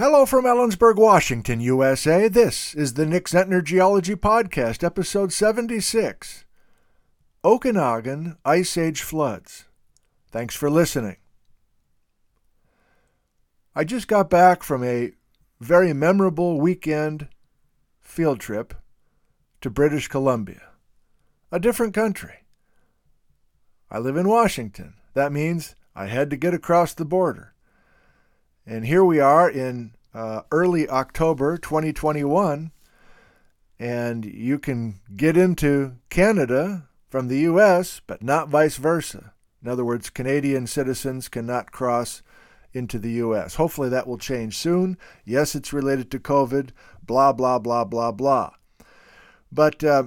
Hello from Ellensburg, Washington, USA. This is the Nick Zentner Geology Podcast, episode 76 Okanagan Ice Age Floods. Thanks for listening. I just got back from a very memorable weekend field trip to British Columbia, a different country. I live in Washington. That means I had to get across the border. And here we are in uh, early October 2021, and you can get into Canada from the U.S., but not vice versa. In other words, Canadian citizens cannot cross into the U.S. Hopefully that will change soon. Yes, it's related to COVID, blah, blah, blah, blah, blah. But uh,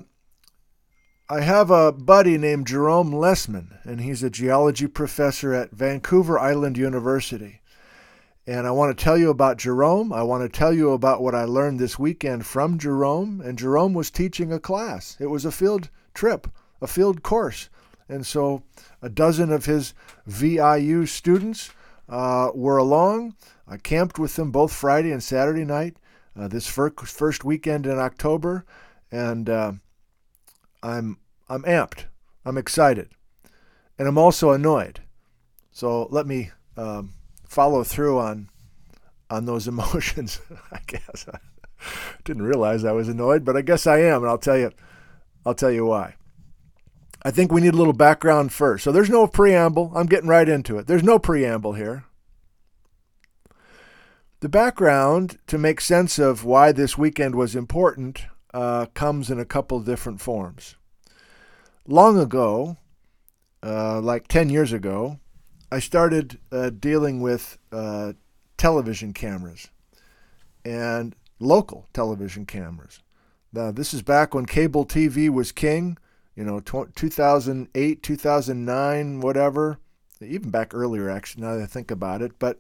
I have a buddy named Jerome Lesemann, and he's a geology professor at Vancouver Island University. And I want to tell you about Jerome. I want to tell you about what I learned this weekend from Jerome. And Jerome was teaching a class, it was a field trip, a field course. And so a dozen of his VIU students uh, were along. I camped with them both Friday and Saturday night uh, this first weekend in October. And uh, I'm, I'm amped. I'm excited. And I'm also annoyed. So let me. Um, follow through on on those emotions. I guess I didn't realize I was annoyed, but I guess I am, and I'll tell you I'll tell you why. I think we need a little background first. So there's no preamble. I'm getting right into it. There's no preamble here. The background to make sense of why this weekend was important uh, comes in a couple different forms. Long ago, uh, like 10 years ago, I started uh, dealing with uh, television cameras and local television cameras. Now, this is back when cable TV was king, you know, 2008, 2009, whatever, even back earlier, actually, now that I think about it. But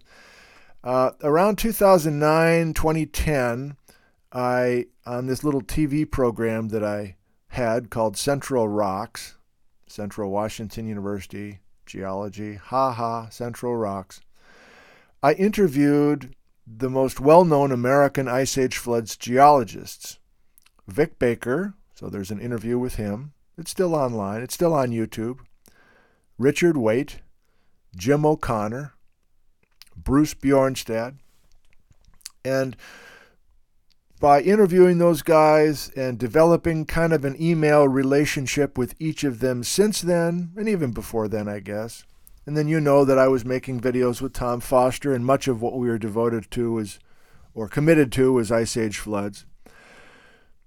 uh, around 2009, 2010, I, on this little TV program that I had called Central Rocks, Central Washington University, geology, ha ha, Central Rocks. I interviewed the most well known American Ice Age floods geologists. Vic Baker, so there's an interview with him. It's still online, it's still on YouTube. Richard Waitt, Jim O'Connor, Bruce Bjornstad. And by interviewing those guys and developing kind of an email relationship with each of them since then, and even before then, I guess. And then you know that I was making videos with Tom Foster, and much of what we were devoted to was, or committed to, was Ice Age floods.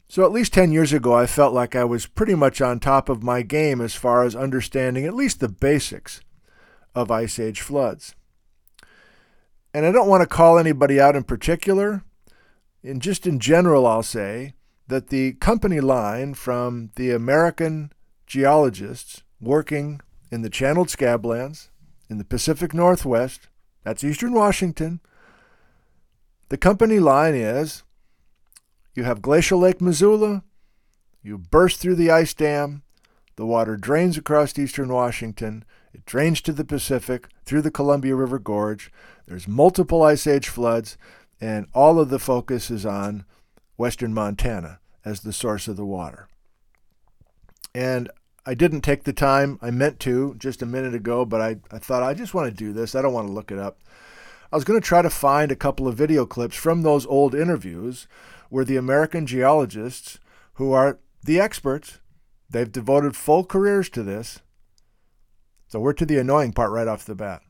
So at least 10 years ago, I felt like I was pretty much on top of my game as far as understanding at least the basics of Ice Age floods. And I don't want to call anybody out in particular and just in general, I'll say that the company line from the American geologists working in the channeled scablands in the Pacific Northwest, that's eastern Washington, the company line is you have Glacial Lake Missoula, you burst through the ice dam, the water drains across eastern Washington, it drains to the Pacific through the Columbia River Gorge. There's multiple ice age floods and all of the focus is on western Montana as the source of the water. And I didn't take the time, I meant to just a minute ago, but I, I thought I just want to do this. I don't want to look it up. I was going to try to find a couple of video clips from those old interviews where the American geologists, who are the experts, they've devoted full careers to this. So we're to the annoying part right off the bat.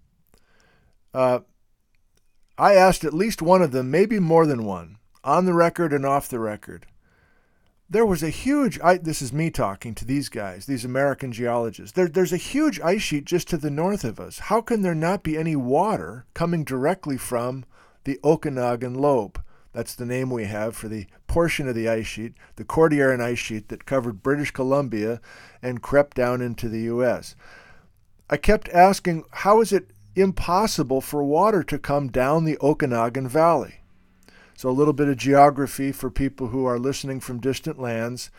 Uh, I asked at least one of them, maybe more than one, on the record and off the record. There was a huge, I, this is me talking to these guys, these American geologists. There, there's a huge ice sheet just to the north of us. How can there not be any water coming directly from the Okanagan lobe? That's the name we have for the portion of the ice sheet, the Cordilleran ice sheet that covered British Columbia and crept down into the U.S. I kept asking, how is it impossible for water to come down the Okanagan Valley. So, a little bit of geography for people who are listening from distant lands.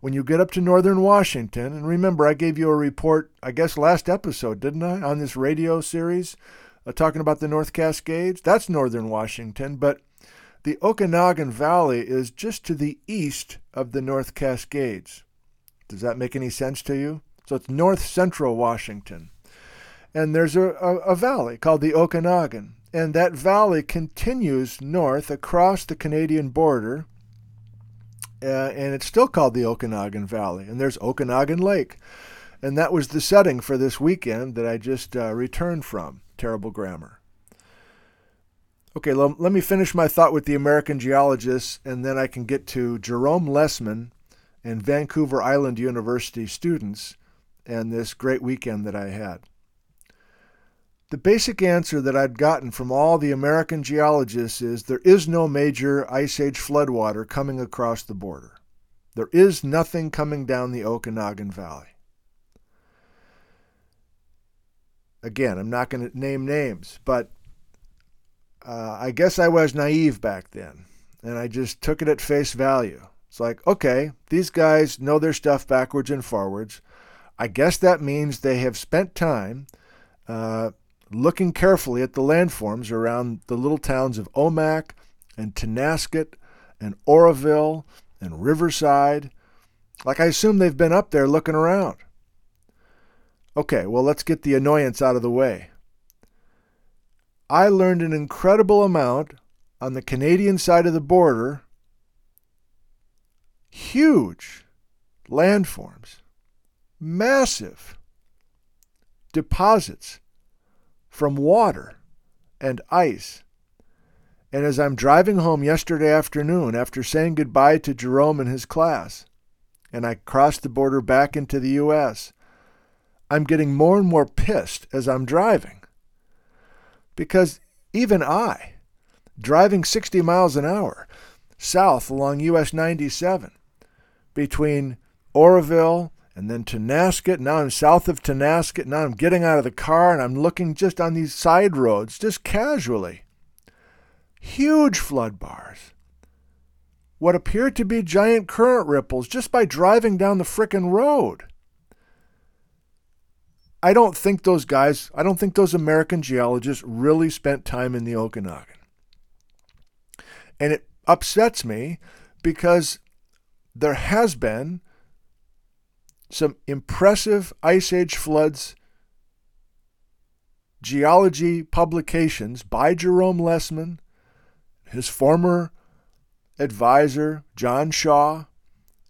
When you get up to northern Washington, and remember, I gave you a report, I guess last episode, didn't I, on this radio series uh, talking about the North Cascades? That's northern Washington, but the Okanagan Valley is just to the east of the North Cascades. Does that make any sense to you? So it's north central Washington. And there's a, a, a, valley called the Okanagan. And that valley continues north across the Canadian border. Uh, and it's still called the Okanagan Valley. And there's Okanagan Lake. And that was the setting for this weekend that I just uh, returned from. Terrible grammar. Okay, l- let me finish my thought with the American geologists, and then I can get to Jerome Lesemann and Vancouver Island University students and this great weekend that I had. The basic answer that I'd gotten from all the American geologists is there is no major ice age floodwater coming across the border. There is nothing coming down the Okanagan Valley. Again, I'm not going to name names, but uh, I guess I was naive back then, and I just took it at face value. It's like, okay, these guys know their stuff backwards and forwards. I guess that means they have spent time uh, looking carefully at the landforms around the little towns of Omak and Tonasket and Oroville and Riverside. Like I assume they've been up there looking around. Okay, well, let's get the annoyance out of the way. I learned an incredible amount on the Canadian side of the border. Huge landforms, massive deposits from water and ice. And as I'm driving home yesterday afternoon after saying goodbye to Jerome and his class, and I crossed the border back into the U.S., I'm getting more and more pissed as I'm driving because even I, driving 60 miles an hour south along US 97 between Oroville and then Tonasket, now I'm south of Tonasket, now I'm getting out of the car and I'm looking just on these side roads, just casually. Huge flood bars. What appear to be giant current ripples just by driving down the frickin' road. I don't think those guys, I don't think those American geologists really spent time in the Okanagan. And it upsets me because there has been some impressive ice age floods geology publications by Jerome Lesemann, his former advisor, John Shaw,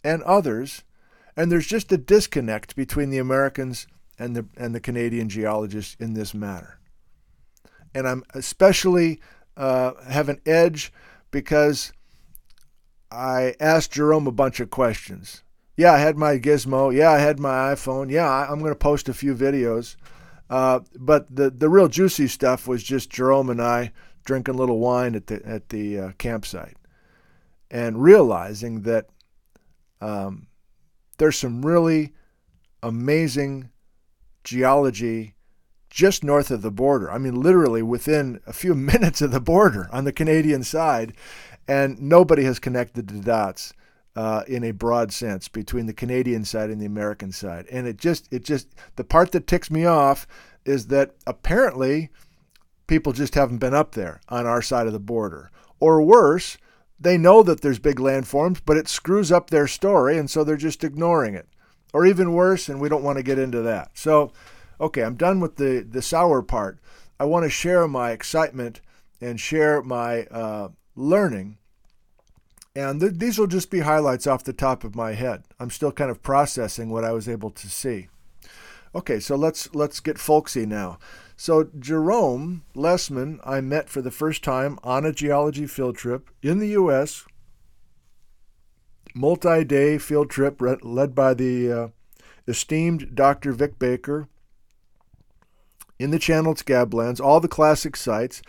and others. And there's just a disconnect between the Americans and the and the Canadian geologists in this matter. And I'm especially uh, have an edge because I asked Jerome a bunch of questions. Yeah, I had my gizmo. Yeah, I had my iPhone. Yeah, I'm going to post a few videos. Uh, but the the real juicy stuff was just Jerome and I drinking a little wine at the at the uh, campsite, and realizing that um, there's some really amazing geology just north of the border. I mean, literally within a few minutes of the border on the Canadian side. And nobody has connected the dots uh, in a broad sense between the Canadian side and the American side. And it just, it just, the part that ticks me off is that apparently people just haven't been up there on our side of the border. Or worse, they know that there's big landforms, but it screws up their story, and so they're just ignoring it or even worse, and we don't want to get into that. So, okay, I'm done with the, the sour part. I want to share my excitement and share my uh, learning. And th- these will just be highlights off the top of my head. I'm still kind of processing what I was able to see. Okay, so let's let's get folksy now. So Jerome Lesemann, I met for the first time on a geology field trip in the U.S multi day field trip led by the uh, esteemed Dr. Vic Baker in the Channeled Scablands, all the classic sites.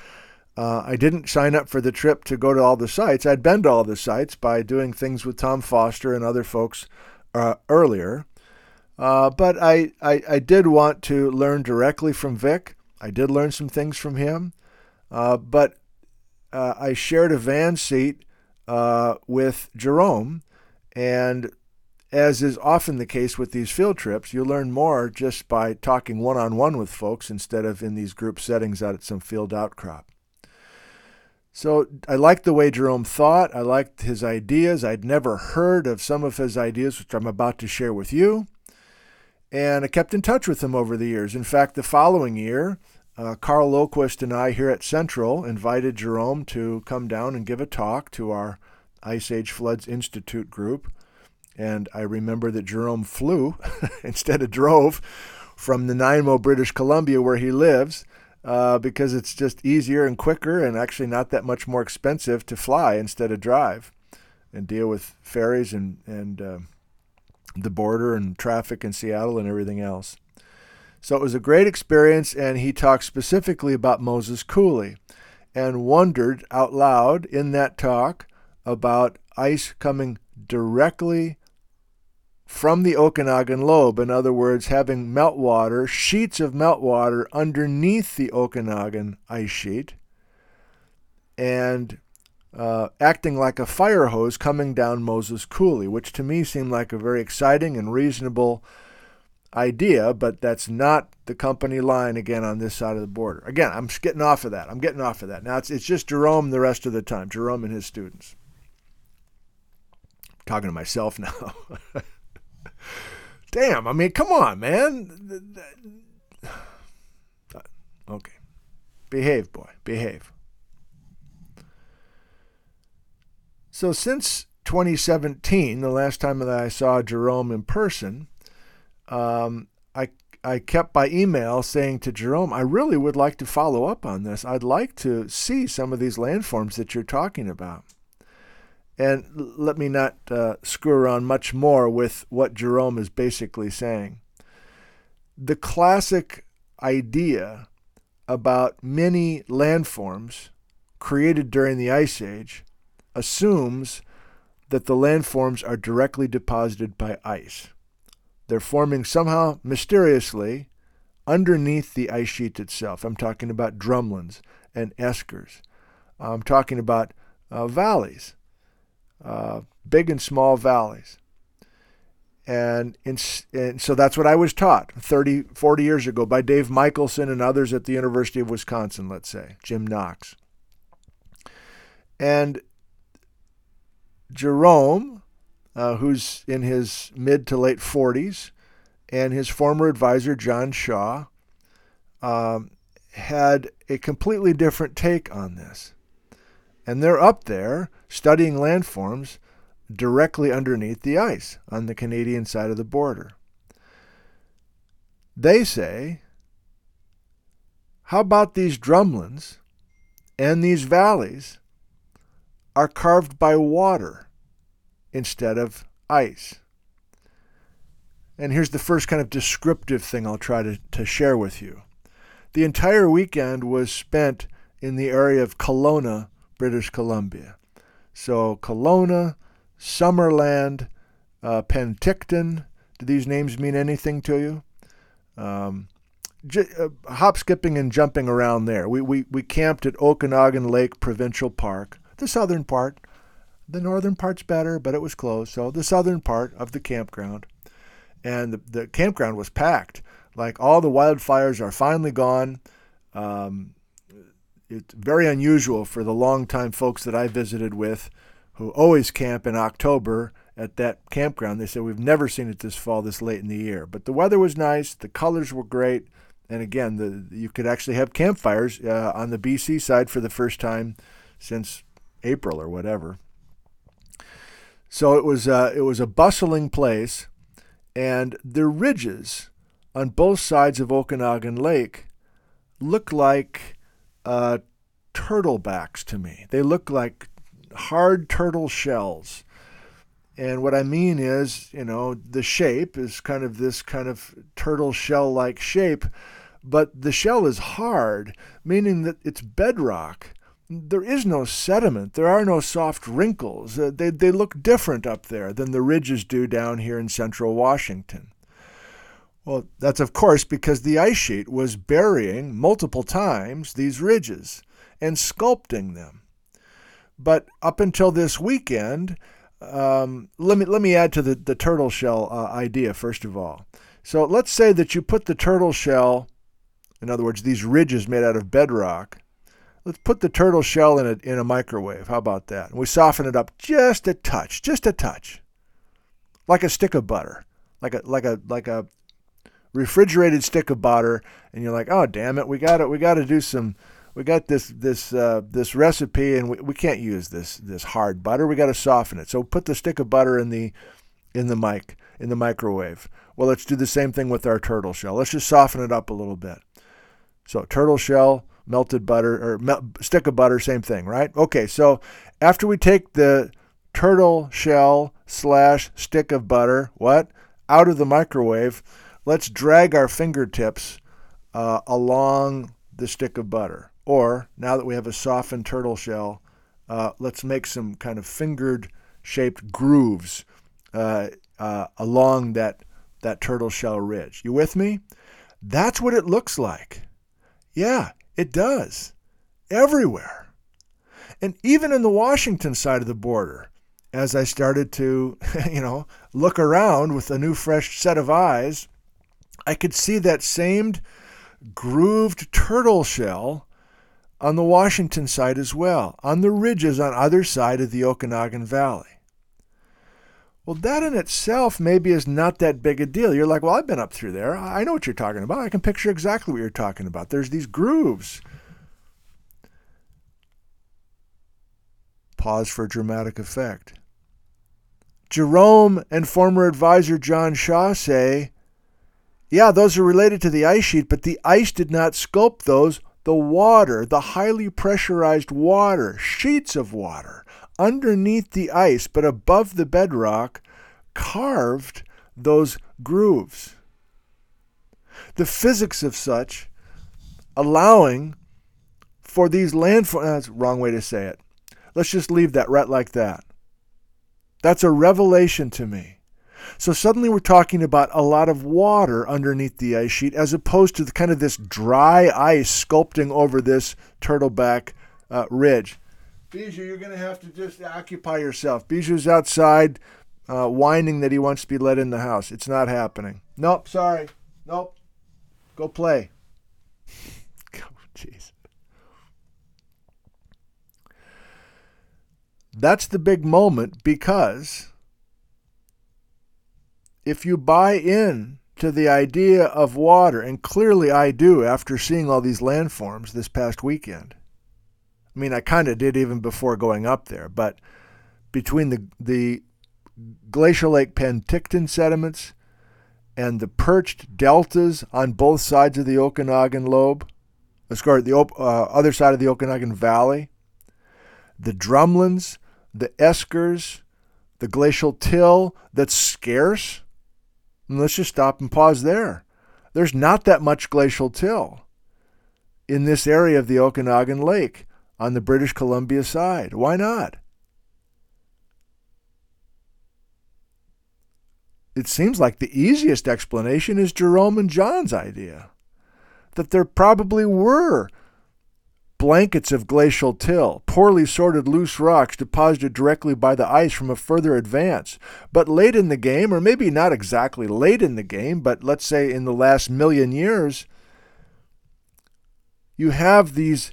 Uh, I didn't sign up for the trip to go to all the sites. I'd been to all the sites by doing things with Tom Foster and other folks uh, earlier. Uh, but I, I, I, did want to learn directly from Vic. I did learn some things from him. Uh, but uh, I shared a van seat uh, with Jerome and as is often the case with these field trips, you learn more just by talking one on one with folks instead of in these group settings out at some field outcrop. So I liked the way Jerome thought. I liked his ideas. I'd never heard of some of his ideas, which I'm about to share with you. And I kept in touch with him over the years. In fact, the following year, uh, Karl Lillquist and I here at Central invited Jerome to come down and give a talk to our Ice Age Floods Institute group. And I remember that Jerome flew instead of drove from Nanaimo, British Columbia, where he lives, uh, because it's just easier and quicker and actually not that much more expensive to fly instead of drive and deal with ferries and, and uh, the border and traffic in Seattle and everything else. So it was a great experience, and he talked specifically about Moses Coulee and wondered out loud in that talk about ice coming directly from the Okanagan lobe. In other words, having meltwater, sheets of meltwater underneath the Okanagan ice sheet, and uh, acting like a fire hose coming down Moses Coulee, which to me seemed like a very exciting and reasonable idea, but that's not the company line again on this side of the border. Again, I'm getting off of that. I'm getting off of that. Now it's, it's just Jerome the rest of the time, Jerome and his students. I'm talking to myself now. Damn, I mean, come on, man. Okay. Behave, boy. Behave. So, since 2017, the last time that I saw Jerome in person, um, I I kept by email saying to Jerome, I really would like to follow up on this. I'd like to see some of these landforms that you're talking about. And let me not uh, screw around much more with what Jerome is basically saying. The classic idea about many landforms created during the Ice Age assumes that the landforms are directly deposited by ice. They're forming somehow mysteriously underneath the ice sheet itself. I'm talking about drumlins and eskers. I'm talking about uh, valleys uh, big and small valleys. And, in, and so that's what I was taught 30, 40 years ago by Dave Mickelson and others at the University of Wisconsin, let's say, Jim Knox. And Jerome, uh, who's in his mid to late 40s, and his former advisor, John Shaw, um, had a completely different take on this. And they're up there studying landforms directly underneath the ice on the Canadian side of the border. They say, how about these drumlins and these valleys are carved by water instead of ice? And here's the first kind of descriptive thing I'll try to, to share with you. The entire weekend was spent in the area of Kelowna, British Columbia. So Kelowna, Summerland, uh, Penticton. Do these names mean anything to you? Um, j- uh, hop, skipping, and jumping around there. We, we, we camped at Okanagan Lake Provincial Park, the southern part. The northern part's better, but it was closed. So the southern part of the campground. And the, the campground was packed. Like all the wildfires are finally gone. Um, it's very unusual for the longtime folks that I visited with who always camp in October at that campground. They said, We've never seen it this fall, this late in the year. But the weather was nice, the colors were great. And again, the, you could actually have campfires uh, on the BC side for the first time since April or whatever. So it was, uh, it was a bustling place, and the ridges on both sides of Okanagan Lake looked like uh, turtlebacks to me. They look like hard turtle shells. And what I mean is, you know, the shape is kind of this kind of turtle shell like shape, but the shell is hard, meaning that it's bedrock. There is no sediment. There are no soft wrinkles. Uh, they, they look different up there than the ridges do down here in central Washington. Well, that's of course because the ice sheet was burying multiple times these ridges and sculpting them. But up until this weekend, um, let me let me add to the, the turtle shell uh, idea first of all. So let's say that you put the turtle shell, in other words, these ridges made out of bedrock, let's put the turtle shell in a, in a microwave. How about that? And we soften it up just a touch, just a touch, like a stick of butter, like a like a like a refrigerated stick of butter. And you're like, oh damn it, we got it, we got to do some. We got this this uh, this recipe, and we, we can't use this this hard butter. We got to soften it. So put the stick of butter in the in the mic in the microwave. Well, let's do the same thing with our turtle shell. Let's just soften it up a little bit. So turtle shell, melted butter, or mel- stick of butter, same thing, right? Okay, so after we take the turtle shell slash stick of butter, what? Out of the microwave, let's drag our fingertips uh, along the stick of butter. Or now that we have a softened turtle shell, uh, let's make some kind of fingered shaped grooves uh, uh, along that, that turtle shell ridge. You with me? That's what it looks like. Yeah, it does. Everywhere. And even in the Washington side of the border, as I started to, you know, look around with a new fresh set of eyes, I could see that same grooved turtle shell on the Washington side as well, on the ridges on either side of the Okanagan Valley. Well, that in itself maybe is not that big a deal. You're like, well, I've been up through there. I know what you're talking about. I can picture exactly what you're talking about. There's these grooves. Pause for dramatic effect. Jerome and former advisor John Shaw say, yeah, those are related to the ice sheet, but the ice did not sculpt those the water, the highly pressurized water, sheets of water underneath the ice but above the bedrock, carved those grooves. The physics of such allowing for these landforms. That's wrong way to say it. Let's just leave that right like that. That's a revelation to me. So suddenly we're talking about a lot of water underneath the ice sheet as opposed to the, kind of this dry ice sculpting over this turtleback uh, ridge. Bijou, you're going to have to just occupy yourself. Bijou's outside uh, whining that he wants to be let in the house. It's not happening. Nope, sorry. Nope. Go play. oh, jeez. That's the big moment because if you buy in to the idea of water, and clearly I do after seeing all these landforms this past weekend. I mean, I kind of did even before going up there, but between the, the glacial lake Penticton sediments and the perched deltas on both sides of the Okanagan lobe, or the uh, other side of the Okanagan Valley, the drumlins, the eskers, the glacial till that's scarce and let's just stop and pause there. There's not that much glacial till in this area of the Okanagan Lake on the British Columbia side. Why not? It seems like the easiest explanation is Jerome and John's idea that there probably were blankets of glacial till, poorly sorted loose rocks deposited directly by the ice from a further advance. But late in the game, or maybe not exactly late in the game, but let's say in the last million years, you have these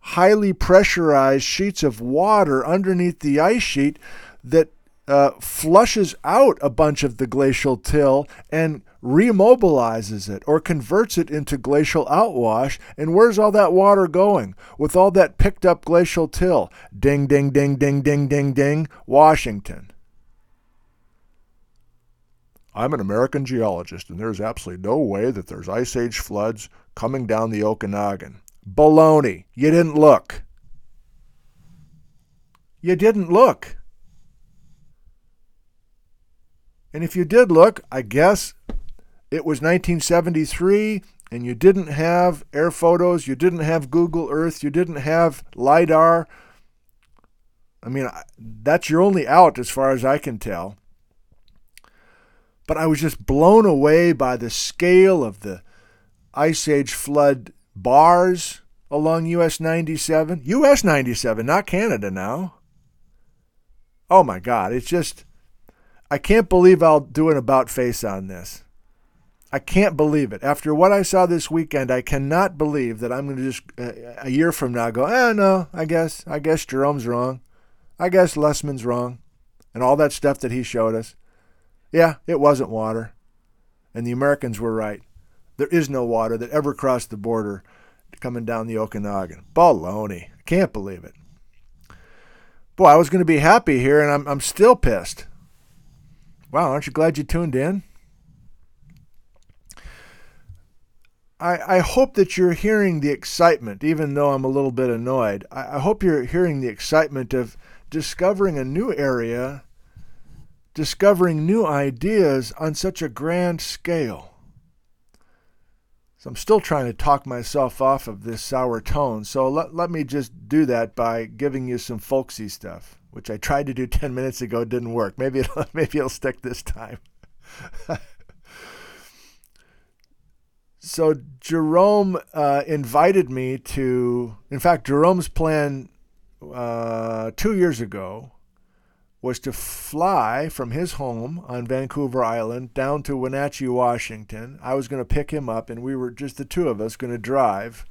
highly pressurized sheets of water underneath the ice sheet that uh, flushes out a bunch of the glacial till and remobilizes it or converts it into glacial outwash. And where's all that water going? With all that picked up glacial till. Ding, ding, ding, ding, ding, ding, ding. Washington. I'm an American geologist, and there's absolutely no way that there's ice age floods coming down the Okanagan. Baloney. You didn't look. You didn't look. And if you did look, I guess it was 1973 and you didn't have air photos, you didn't have Google Earth, you didn't have LIDAR. I mean, that's your only out as far as I can tell. But I was just blown away by the scale of the Ice Age flood bars along US 97. US 97, not Canada now. Oh my God, it's just, I can't believe I'll do an about face on this. I can't believe it. After what I saw this weekend, I cannot believe that I'm going to just uh, a year from now go, eh, no, I guess, I guess Jerome's wrong. I guess Lesemann's wrong. And all that stuff that he showed us. Yeah, it wasn't water. And the Americans were right. There is no water that ever crossed the border coming down the Okanagan. Baloney. I can't believe it. Boy, I was going to be happy here, and I'm, I'm still pissed. Wow, aren't you glad you tuned in? I, I hope that you're hearing the excitement, even though I'm a little bit annoyed. I, I hope you're hearing the excitement of discovering a new area, discovering new ideas on such a grand scale. So I'm still trying to talk myself off of this sour tone. So let, let me just do that by giving you some folksy stuff, which I tried to do 10 minutes ago, didn't work. Maybe it'll, maybe it'll stick this time. so Jerome uh, invited me to, in fact, Jerome's plan uh, two years ago was to fly from his home on Vancouver Island down to Wenatchee, Washington. I was going to pick him up, and we were just the two of us going to drive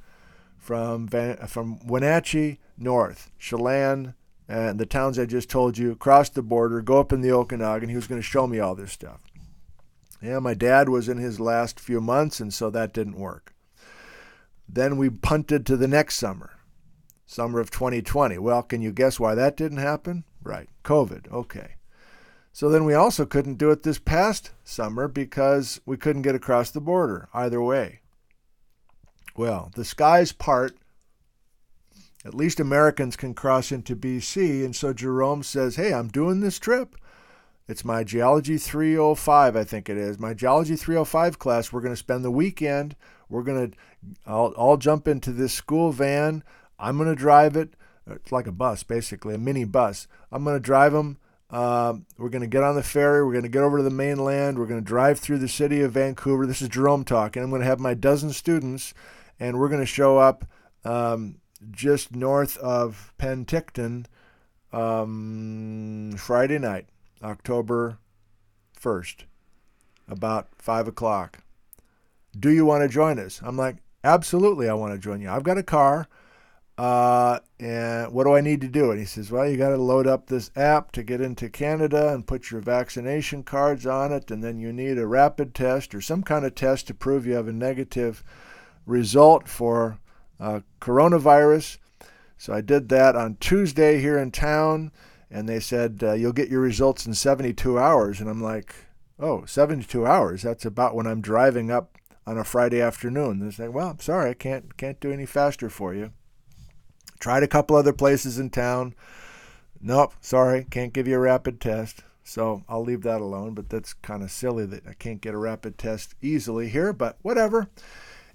from Van, from Wenatchee north, Chelan, and the towns I just told you, cross the border, go up in the Okanagan. He was going to show me all this stuff. Yeah, my dad was in his last few months, and so that didn't work. Then we punted to the next summer, summer of 2020. Well, can you guess why that didn't happen? Right. COVID. Okay. So then we also couldn't do it this past summer because we couldn't get across the border either way. Well, the skies part. At least Americans can cross into BC. And so Jerome says, Hey, I'm doing this trip. It's my Geology 305, I think it is. My Geology 305 class. We're going to spend the weekend. We're going to, I'll, jump into this school van. I'm going to drive it. It's like a bus, basically, a mini bus. I'm going to drive them. Uh, we're going to get on the ferry. We're going to get over to the mainland. We're going to drive through the city of Vancouver. This is Jerome talking. I'm going to have my dozen students, and we're going to show up um, just north of Penticton um, Friday night, October 1st, about 5 o'clock. Do you want to join us? I'm like, absolutely, I want to join you. I've got a car. Uh, and what do I need to do? And he says, well, you got to load up this app to get into Canada and put your vaccination cards on it, and then you need a rapid test or some kind of test to prove you have a negative result for uh, coronavirus. So I did that on Tuesday here in town, and they said uh, you'll get your results in 72 hours. And I'm like, oh, 72 hours? That's about when I'm driving up on a Friday afternoon. They say, well, I'm sorry, I can't can't do any faster for you. Tried a couple other places in town. Nope, sorry, can't give you a rapid test. So I'll leave that alone, but that's kind of silly that I can't get a rapid test easily here, but whatever.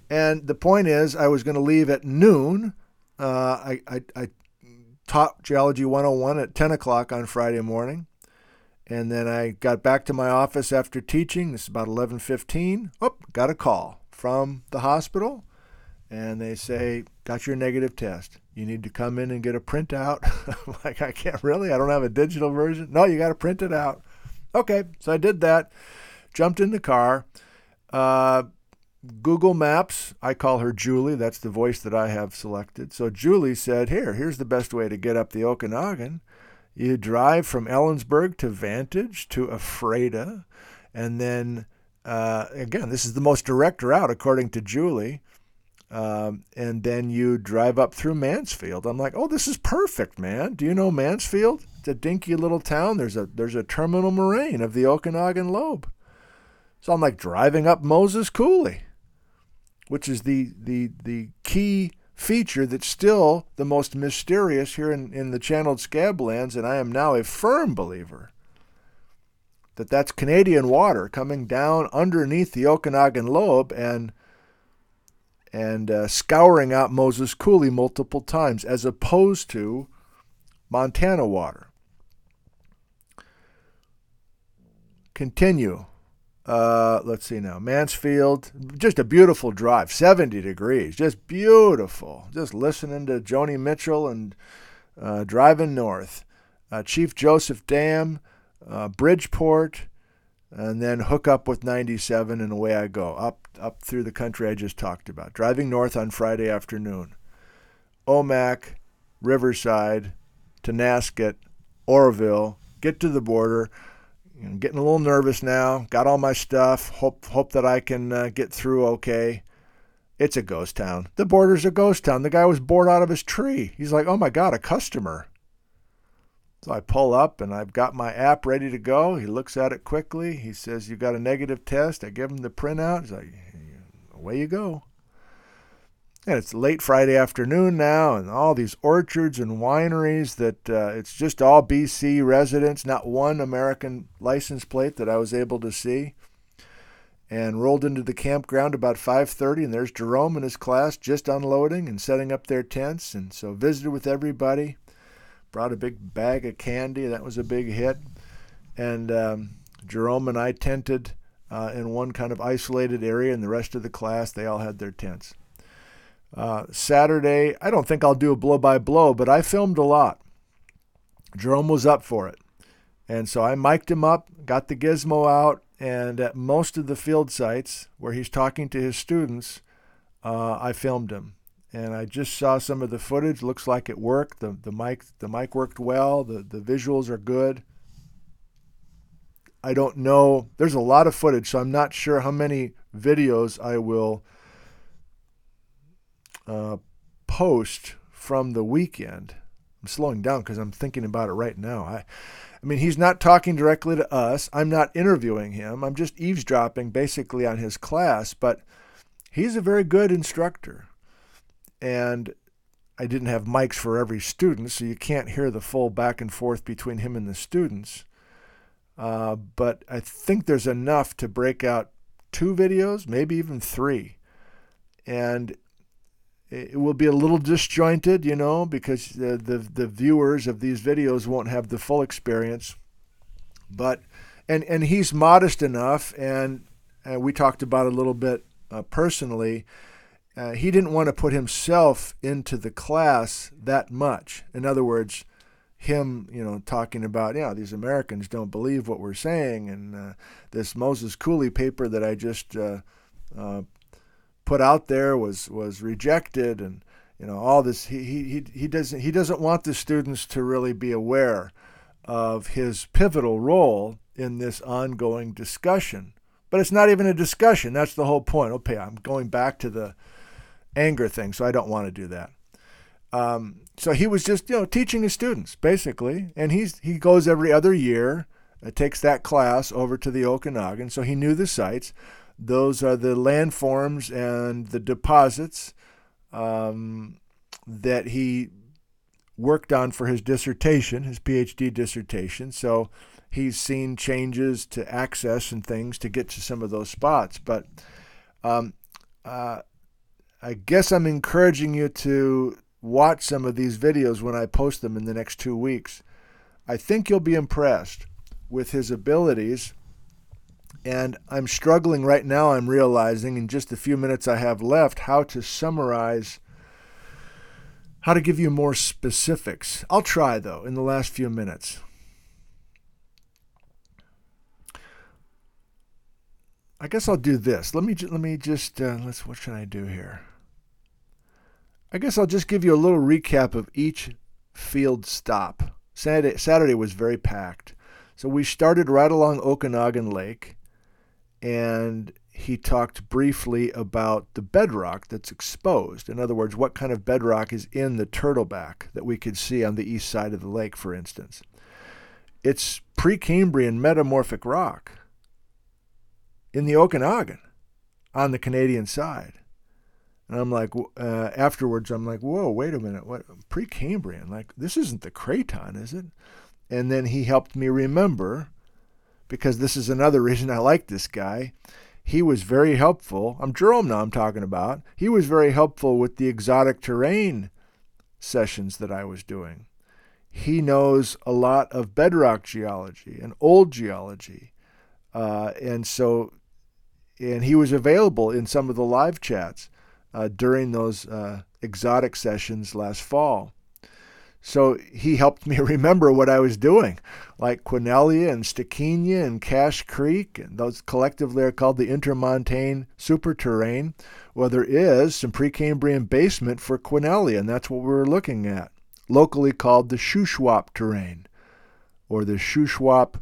And the point is, I was going to leave at noon. Uh, I, I, I taught Geology 101 at 10 o'clock on Friday morning. And then I got back to my office after teaching. This is about 11:15. Oh, got a call from the hospital, and they say, "Got your negative test." you need to come in and get a printout. like, I can't really, I don't have a digital version. No, you got to print it out. Okay, so I did that, jumped in the car. Uh, Google Maps, I call her Julie. That's the voice that I have selected. So Julie said, Here, here's the best way to get up the Okanagan. You drive from Ellensburg to Vantage to Ephrata, and then, uh, again, this is the most direct route according to Julie. Um, and then you drive up through Mansfield. I'm like, oh, this is perfect, man. Do you know Mansfield? It's a dinky little town. There's a there's a terminal moraine of the Okanagan lobe. So I'm like driving up Moses Coulee, which is the the the key feature that's still the most mysterious here in, in the channeled scablands, and I am now a firm believer that that's Canadian water coming down underneath the Okanagan lobe and and uh, scouring out Moses Coulee multiple times, as opposed to Montana water. Continue. Uh, let's see now. Mansfield, just a beautiful drive, 70 degrees, just beautiful. Just listening to Joni Mitchell and uh, driving north. Uh, Chief Joseph Dam, uh, Bridgeport, and then hook up with 97 and away I go up up through the country I just talked about. Driving north on Friday afternoon. Omak, Riverside, Tonasket, Oroville, get to the border. I'm getting a little nervous now. Got all my stuff. Hope hope that I can uh, get through okay. It's a ghost town. The border's a ghost town. The guy was bored out of his tree. He's like, "Oh my god, a customer." So I pull up and I've got my app ready to go. He looks at it quickly. He says, "You got a negative test." I give him the printout. He's like, "Away you go." And it's late Friday afternoon now, and all these orchards and wineries that uh, it's just all BC residents, not one American license plate that I was able to see. And rolled into the campground about 5:30, and there's Jerome and his class just unloading and setting up their tents. And so visited with everybody, brought a big bag of candy. That was a big hit. And um, Jerome and I tented uh, in one kind of isolated area, and the rest of the class they all had their tents. Uh, Saturday, I don't think I'll do a blow by blow, but I filmed a lot. Jerome was up for it. And so I mic'd him up, got the gizmo out, and at most of the field sites where he's talking to his students, uh, I filmed him. And I just saw some of the footage. Looks like it worked. The, the mic the mic worked well. The, the visuals are good. I don't know. There's a lot of footage, so I'm not sure how many videos I will uh, post from the weekend. I'm slowing down because I'm thinking about it right now. I, I mean, he's not talking directly to us. I'm not interviewing him. I'm just eavesdropping basically on his class, but he's a very good instructor. And I didn't have mics for every student, so you can't hear the full back and forth between him and the students. Uh, but I think there's enough to break out two videos, maybe even three. And it will be a little disjointed, you know, because the, the, the viewers of these videos won't have the full experience. But and and he's modest enough, and, and we talked about a little bit uh, personally. Uh, he didn't want to put himself into the class that much. In other words, him, you know, talking about, yeah, these Americans don't believe what we're saying, and uh, this Moses Coulee paper that I just uh, uh, put out there was was rejected and you know all this he he he doesn't he doesn't want the students to really be aware of his pivotal role in this ongoing discussion. But it's not even a discussion. That's the whole point. Okay i'm going back to the anger thing so i don't want to do that. Um, so he was just you know teaching his students basically. And he's he goes every other year uh, takes that class over to the okanagan so he knew the sites those are the landforms and the deposits um, that he worked on for his dissertation, his PhD dissertation. So he's seen changes to access and things to get to some of those spots. But um, uh, I guess I'm encouraging you to watch some of these videos when I post them in the next two weeks. I think you'll be impressed with his abilities and I'm struggling right now, I'm realizing in just the few minutes I have left how to summarize, how to give you more specifics. I'll try, though, in the last few minutes. I guess I'll do this. Let me let me just uh, let's what should I do here? I guess I'll just give you a little recap of each field stop. Saturday, Saturday was very packed. So we started right along Okanagan Lake and he talked briefly about the bedrock that's exposed. In other words, what kind of bedrock is in the turtleback that we could see on the east side of the lake, for instance. It's Precambrian metamorphic rock in the Okanagan on the Canadian side. And I'm like, uh, afterwards, I'm like, whoa, wait a minute, what Precambrian? Like, this isn't the Craton, is it? And then he helped me remember because this is another reason I like this guy. He was very helpful. I'm Jerome now, I'm talking about. He was very helpful with the exotic terrane sessions that I was doing. He knows a lot of bedrock geology and old geology. Uh, and so, and he was available in some of the live chats uh, during those uh, exotic sessions last fall. So he helped me remember what I was doing, like Quesnellia and Stikinia and Cache Creek, and those collectively are called the intermontane superterrane. Well, there is some Precambrian basement for Quesnellia, and that's what we were looking at, locally called the Shuswap terrane, or the Shuswap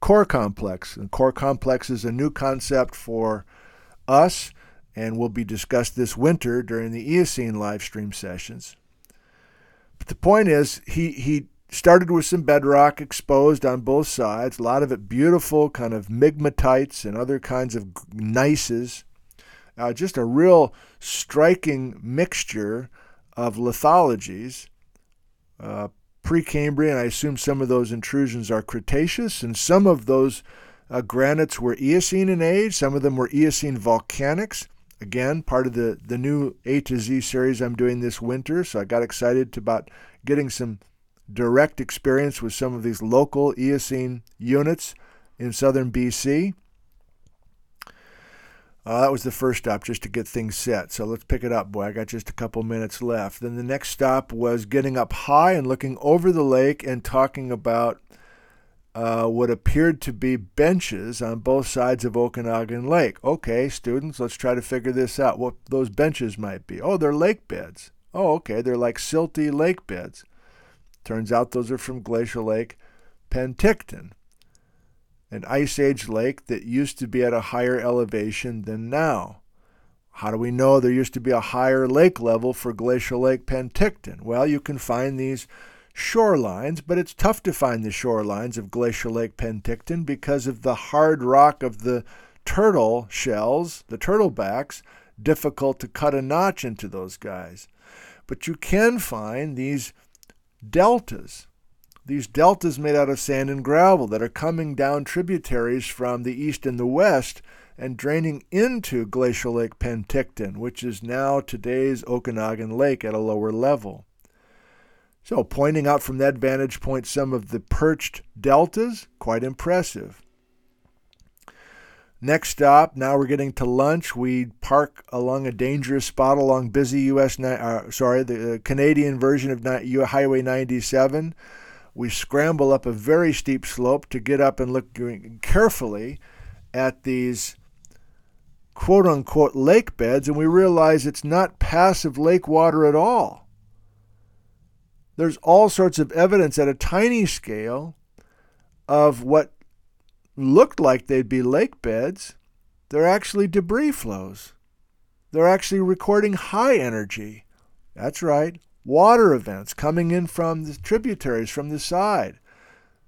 core complex. And core complex is a new concept for us and will be discussed this winter during the Eocene live stream sessions. But the point is, he, he started with some bedrock exposed on both sides, a lot of it beautiful, kind of migmatites and other kinds of gneisses. Uh, just a real striking mixture of lithologies. Uh, Precambrian, I assume some of those intrusions are Cretaceous, and some of those uh, granites were Eocene in age, some of them were Eocene volcanics. Again, part of the, the new A to Z series I'm doing this winter, so I got excited about getting some direct experience with some of these local Eocene units in southern BC. Uh, that was the first stop just to get things set. So let's pick it up, boy. I got just a couple minutes left. Then the next stop was getting up high and looking over the lake and talking about uh, what appeared to be benches on both sides of Okanagan Lake. Okay, students, let's try to figure this out. What those benches might be. Oh, they're lake beds. Oh, okay, they're like silty lake beds. Turns out those are from Glacial Lake Penticton, an ice age lake that used to be at a higher elevation than now. How do we know there used to be a higher lake level for Glacial Lake Penticton? Well, you can find these shorelines, but it's tough to find the shorelines of Glacial Lake Penticton because of the hard rock of the turtle shells, the turtle backs, difficult to cut a notch into those guys. But you can find these deltas, these deltas made out of sand and gravel that are coming down tributaries from the east and the west and draining into Glacial Lake Penticton, which is now today's Okanagan Lake at a lower level. So, pointing out from that vantage point some of the perched deltas, quite impressive. Next stop, now we're getting to lunch. We park along a dangerous spot along busy US, uh, sorry, the uh, Canadian version of Highway 97. We scramble up a very steep slope to get up and look carefully at these quote unquote lake beds, and we realize it's not passive lake water at all there's all sorts of evidence at a tiny scale of what looked like they'd be lake beds. They're actually debris flows. They're actually recording high energy. That's right, water events coming in from the tributaries from the side.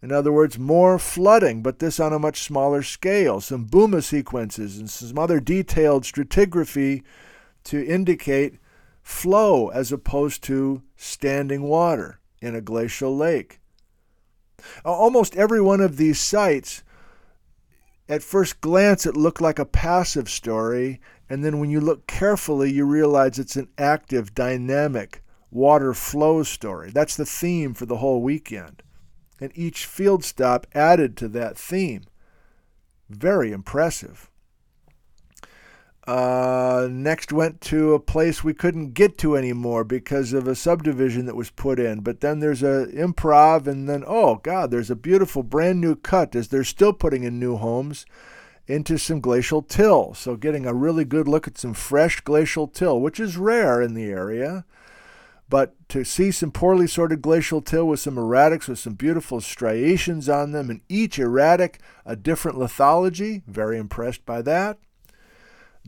In other words, more flooding, but this on a much smaller scale. Some Bouma sequences and some other detailed stratigraphy to indicate flow as opposed to standing water in a glacial lake. Almost every one of these sites, at first glance, it looked like a passive story, and then when you look carefully, you realize it's an active, dynamic water flow story. That's the theme for the whole weekend. And each field stop added to that theme. Very impressive. Uh, next went to a place we couldn't get to anymore because of a subdivision that was put in. But then there's a improv, and then oh god, there's a beautiful brand new cut as they're still putting in new homes into some glacial till. So getting a really good look at some fresh glacial till, which is rare in the area. But to see some poorly sorted glacial till with some erratics with some beautiful striations on them, and each erratic a different lithology, very impressed by that.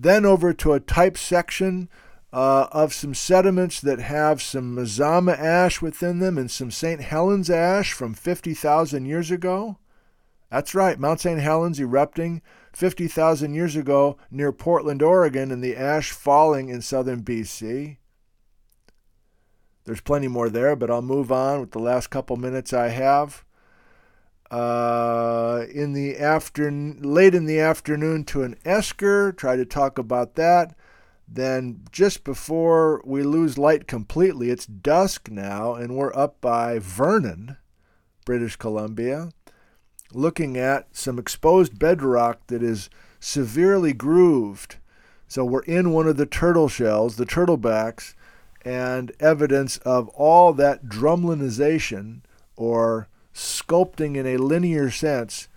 Then over to a type section uh, of some sediments that have some Mazama ash within them and some St. Helens ash from 50,000 years ago. That's right, Mount St. Helens erupting 50,000 years ago near Portland, Oregon, and the ash falling in southern BC. There's plenty more there, but I'll move on with the last couple minutes I have uh, in the afternoon, late in the afternoon to an esker. Try to talk about that. Then just before we lose light completely, it's dusk now, and we're up by Vernon, British Columbia, looking at some exposed bedrock that is severely grooved. So we're in one of the turtle shells, the turtle backs, and evidence of all that drumlinization or sculpting in a linear sense,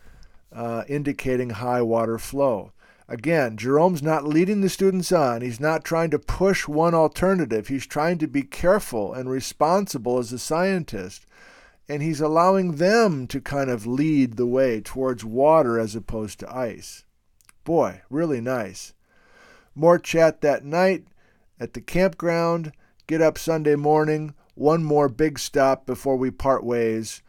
uh, indicating high water flow. Again, Jerome's not leading the students on. He's not trying to push one alternative. He's trying to be careful and responsible as a scientist. And he's allowing them to kind of lead the way towards water as opposed to ice. Boy, really nice. More chat that night at the campground. Get up Sunday morning. One more big stop before we part ways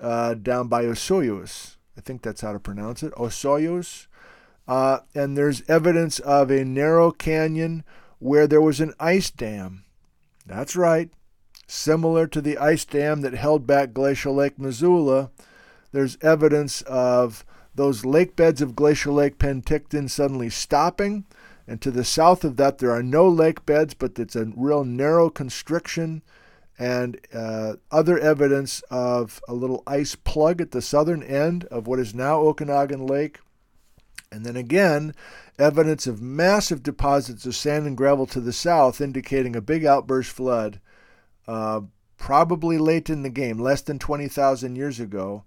uh, down by Osoyoos. I think that's how to pronounce it. Osoyoos. Uh, and there's evidence of a narrow canyon where there was an ice dam. That's right. Similar to the ice dam that held back Glacial Lake Missoula, there's evidence of those lake beds of Glacial Lake Penticton suddenly stopping. And to the south of that, there are no lake beds, but it's a real narrow constriction and uh, other evidence of a little ice plug at the southern end of what is now Okanagan Lake. And then again, evidence of massive deposits of sand and gravel to the south, indicating a big outburst flood, uh, probably late in the game, less than 20,000 years ago.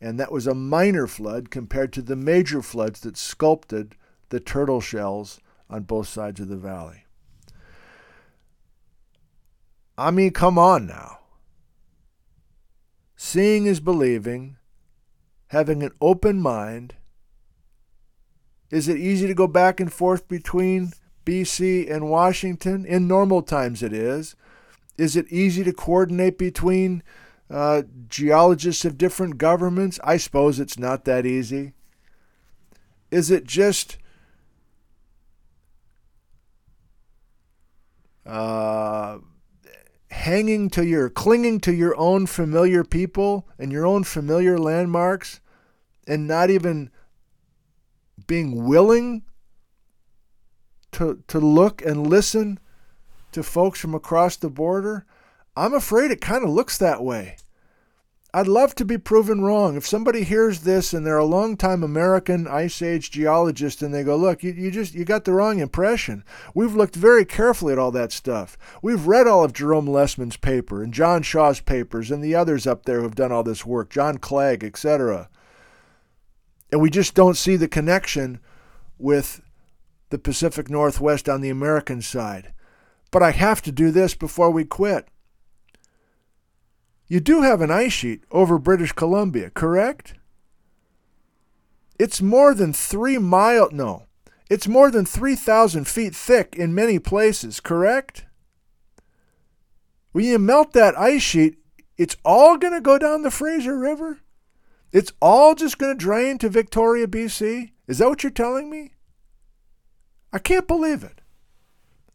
And that was a minor flood compared to the major floods that sculpted the turtle shells on both sides of the valley. I mean, come on now. Seeing is believing, having an open mind. Is it easy to go back and forth between BC and Washington? In normal times, it is. Is it easy to coordinate between uh, geologists of different governments? I suppose it's not that easy. Is it just uh, hanging to your, clinging to your own familiar people and your own familiar landmarks and not even being willing to, to look and listen to folks from across the border, I'm afraid it kind of looks that way. I'd love to be proven wrong. If somebody hears this and they're a long-time American Ice Age geologist and they go, look, you, you just you got the wrong impression. We've looked very carefully at all that stuff. We've read all of Jerome Lesemann's paper and John Shaw's papers and the others up there who've done all this work, John Clague, etc. And we just don't see the connection with the Pacific Northwest on the American side. But I have to do this before we quit. You do have an ice sheet over British Columbia, correct? It's more than three mile. No, it's more than 3,000 feet thick in many places, correct? When you melt that ice sheet, it's all going to go down the Fraser River? It's all just going to drain to Victoria, BC? Is that what you're telling me? I can't believe it.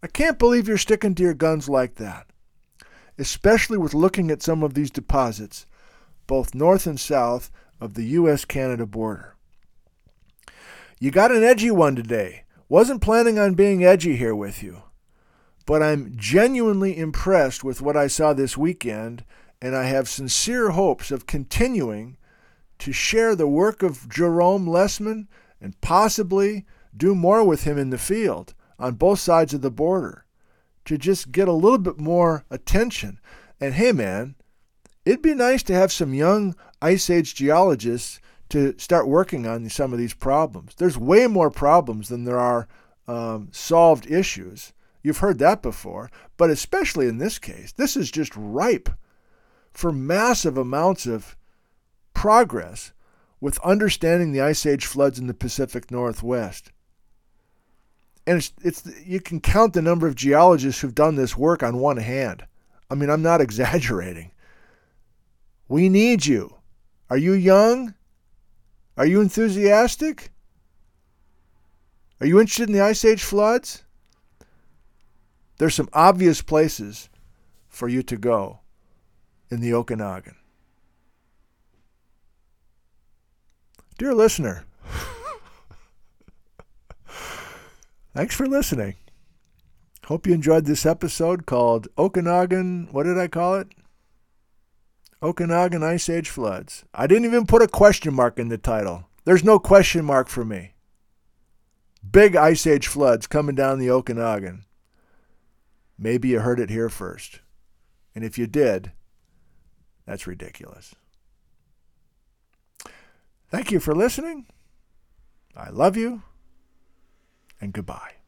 I can't believe you're sticking to your guns like that especially with looking at some of these deposits, both north and south of the U.S. Canada border. You got an edgy one today. Wasn't planning on being edgy here with you, but I'm genuinely impressed with what I saw this weekend, and I have sincere hopes of continuing to share the work of Jerome Lesemann and possibly do more with him in the field on both sides of the border to just get a little bit more attention. And hey, man, it'd be nice to have some young Ice Age geologists to start working on some of these problems. There's way more problems than there are um, solved issues. You've heard that before, but especially in this case, this is just ripe for massive amounts of progress with understanding the Ice Age floods in the Pacific Northwest and it's, it's you can count the number of geologists who've done this work on one hand. I mean, I'm not exaggerating. We need you. Are you young? Are you enthusiastic? Are you interested in the Ice Age floods? There's some obvious places for you to go in the Okanagan. Dear listener, Thanks for listening. Hope you enjoyed this episode called Okanagan. What did I call it? Okanagan Ice Age Floods. I didn't even put a question mark in the title. There's no question mark for me. Big Ice Age floods coming down the Okanagan. maybe you heard it here first. And if you did, that's ridiculous. Thank you for listening. I love you, and goodbye.